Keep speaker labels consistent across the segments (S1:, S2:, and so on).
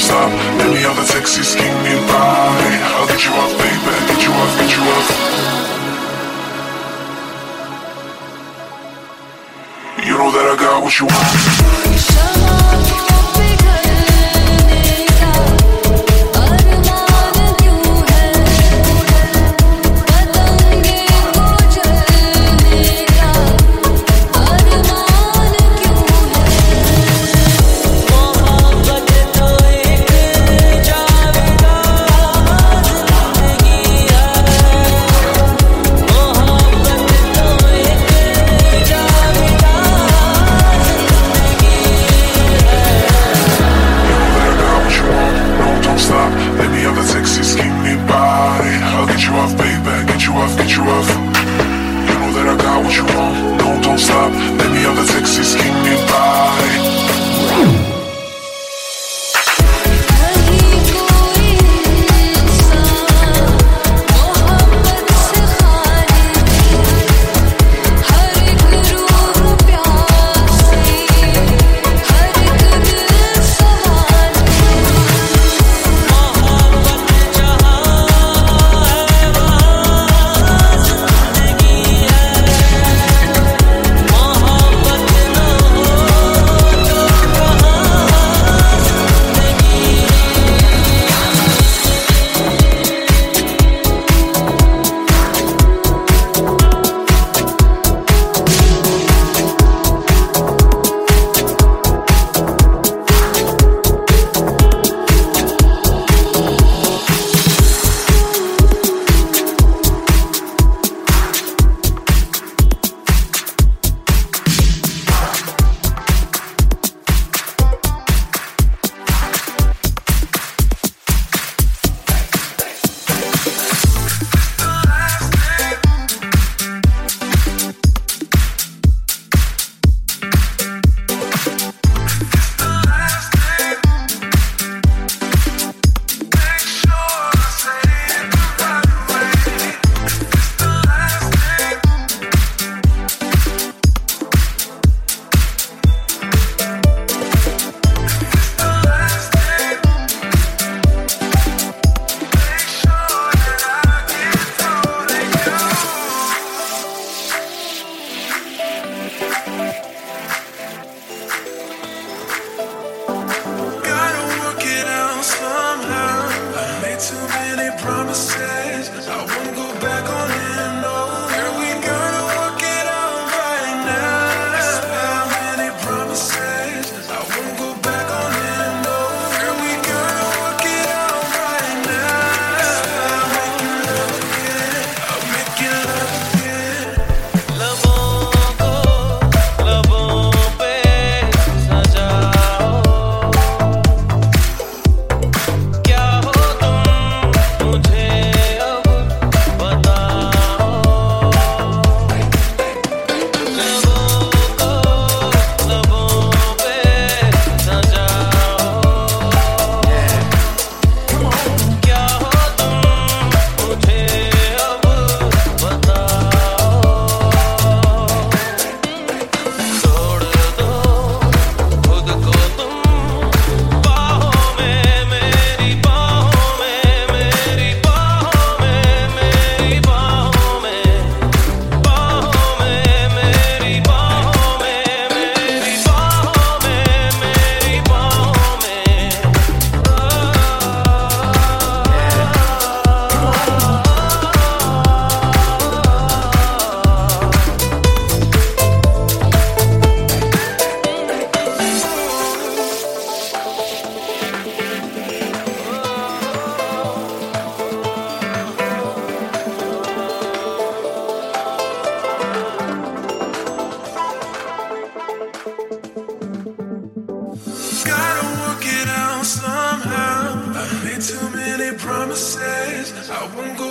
S1: stop. Let me have the sexy skinny body. I'll get you off, baby. Get you off, get you off. You know that I got what you want. Make sure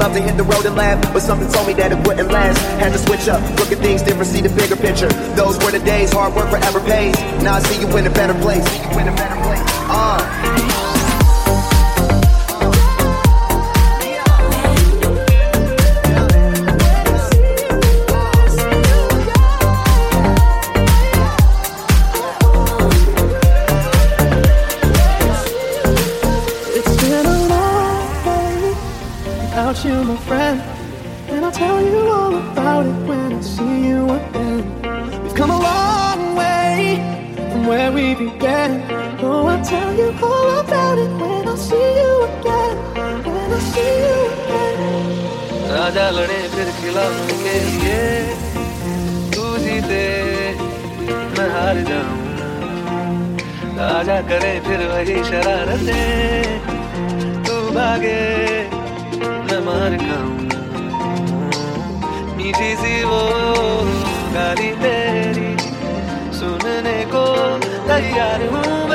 S2: love to hit the road and laugh, but something told me that it wouldn't last. Had to switch up, look at things different, see the bigger picture. Those were the days, hard work forever pays. Now I see you in a better place. See you in a better place. Uh.
S3: के लिए तू जीते मैं हार जाऊँ। आजा करे फिर वही शरारते। तू भागे, मैं मार खाऊं। मीठी सी वो गाली तेरी सुनने को तैयार हूँ।